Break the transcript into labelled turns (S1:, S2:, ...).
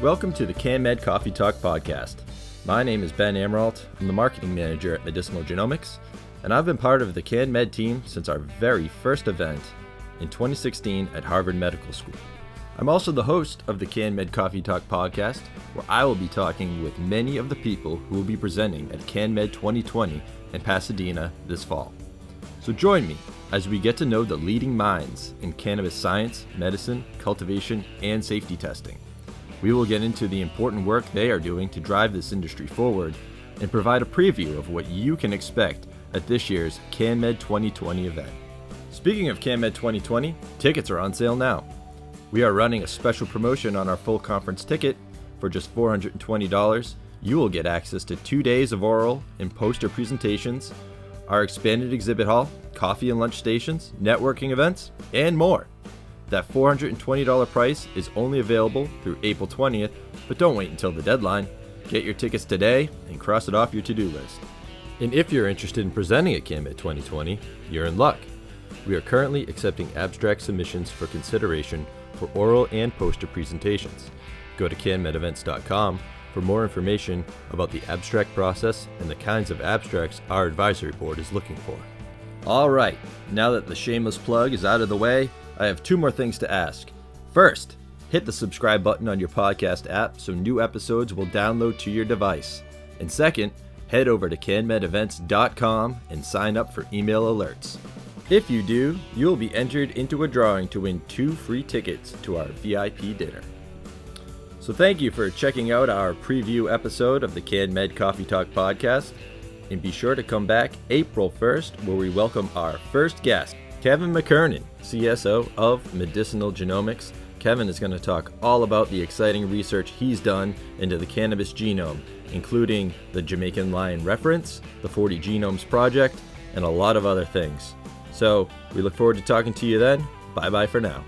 S1: Welcome to the CanMed Coffee Talk podcast. My name is Ben Amirault. I'm the marketing manager at Medicinal Genomics, and I've been part of the CanMed team since our very first event in 2016 at Harvard Medical School. I'm also the host of the CanMed Coffee Talk podcast, where I will be talking with many of the people who will be presenting at CanMed 2020 in Pasadena this fall. So join me as we get to know the leading minds in cannabis science, medicine, cultivation, and safety testing. We will get into the important work they are doing to drive this industry forward and provide a preview of what you can expect at this year's CanMed 2020 event. Speaking of CanMed 2020, tickets are on sale now. We are running a special promotion on our full conference ticket for just $420. You will get access to two days of oral and poster presentations, our expanded exhibit hall, coffee and lunch stations, networking events, and more. That $420 price is only available through April 20th, but don't wait until the deadline. Get your tickets today and cross it off your to do list. And if you're interested in presenting at CanMed 2020, you're in luck. We are currently accepting abstract submissions for consideration for oral and poster presentations. Go to canmedevents.com for more information about the abstract process and the kinds of abstracts our advisory board is looking for. All right, now that the shameless plug is out of the way, I have two more things to ask. First, hit the subscribe button on your podcast app so new episodes will download to your device. And second, head over to canmedevents.com and sign up for email alerts. If you do, you'll be entered into a drawing to win two free tickets to our VIP dinner. So thank you for checking out our preview episode of the CanMed Coffee Talk podcast. And be sure to come back April 1st, where we welcome our first guest, Kevin McKernan, CSO of Medicinal Genomics. Kevin is going to talk all about the exciting research he's done into the cannabis genome, including the Jamaican lion reference, the 40 Genomes Project, and a lot of other things. So we look forward to talking to you then. Bye bye for now.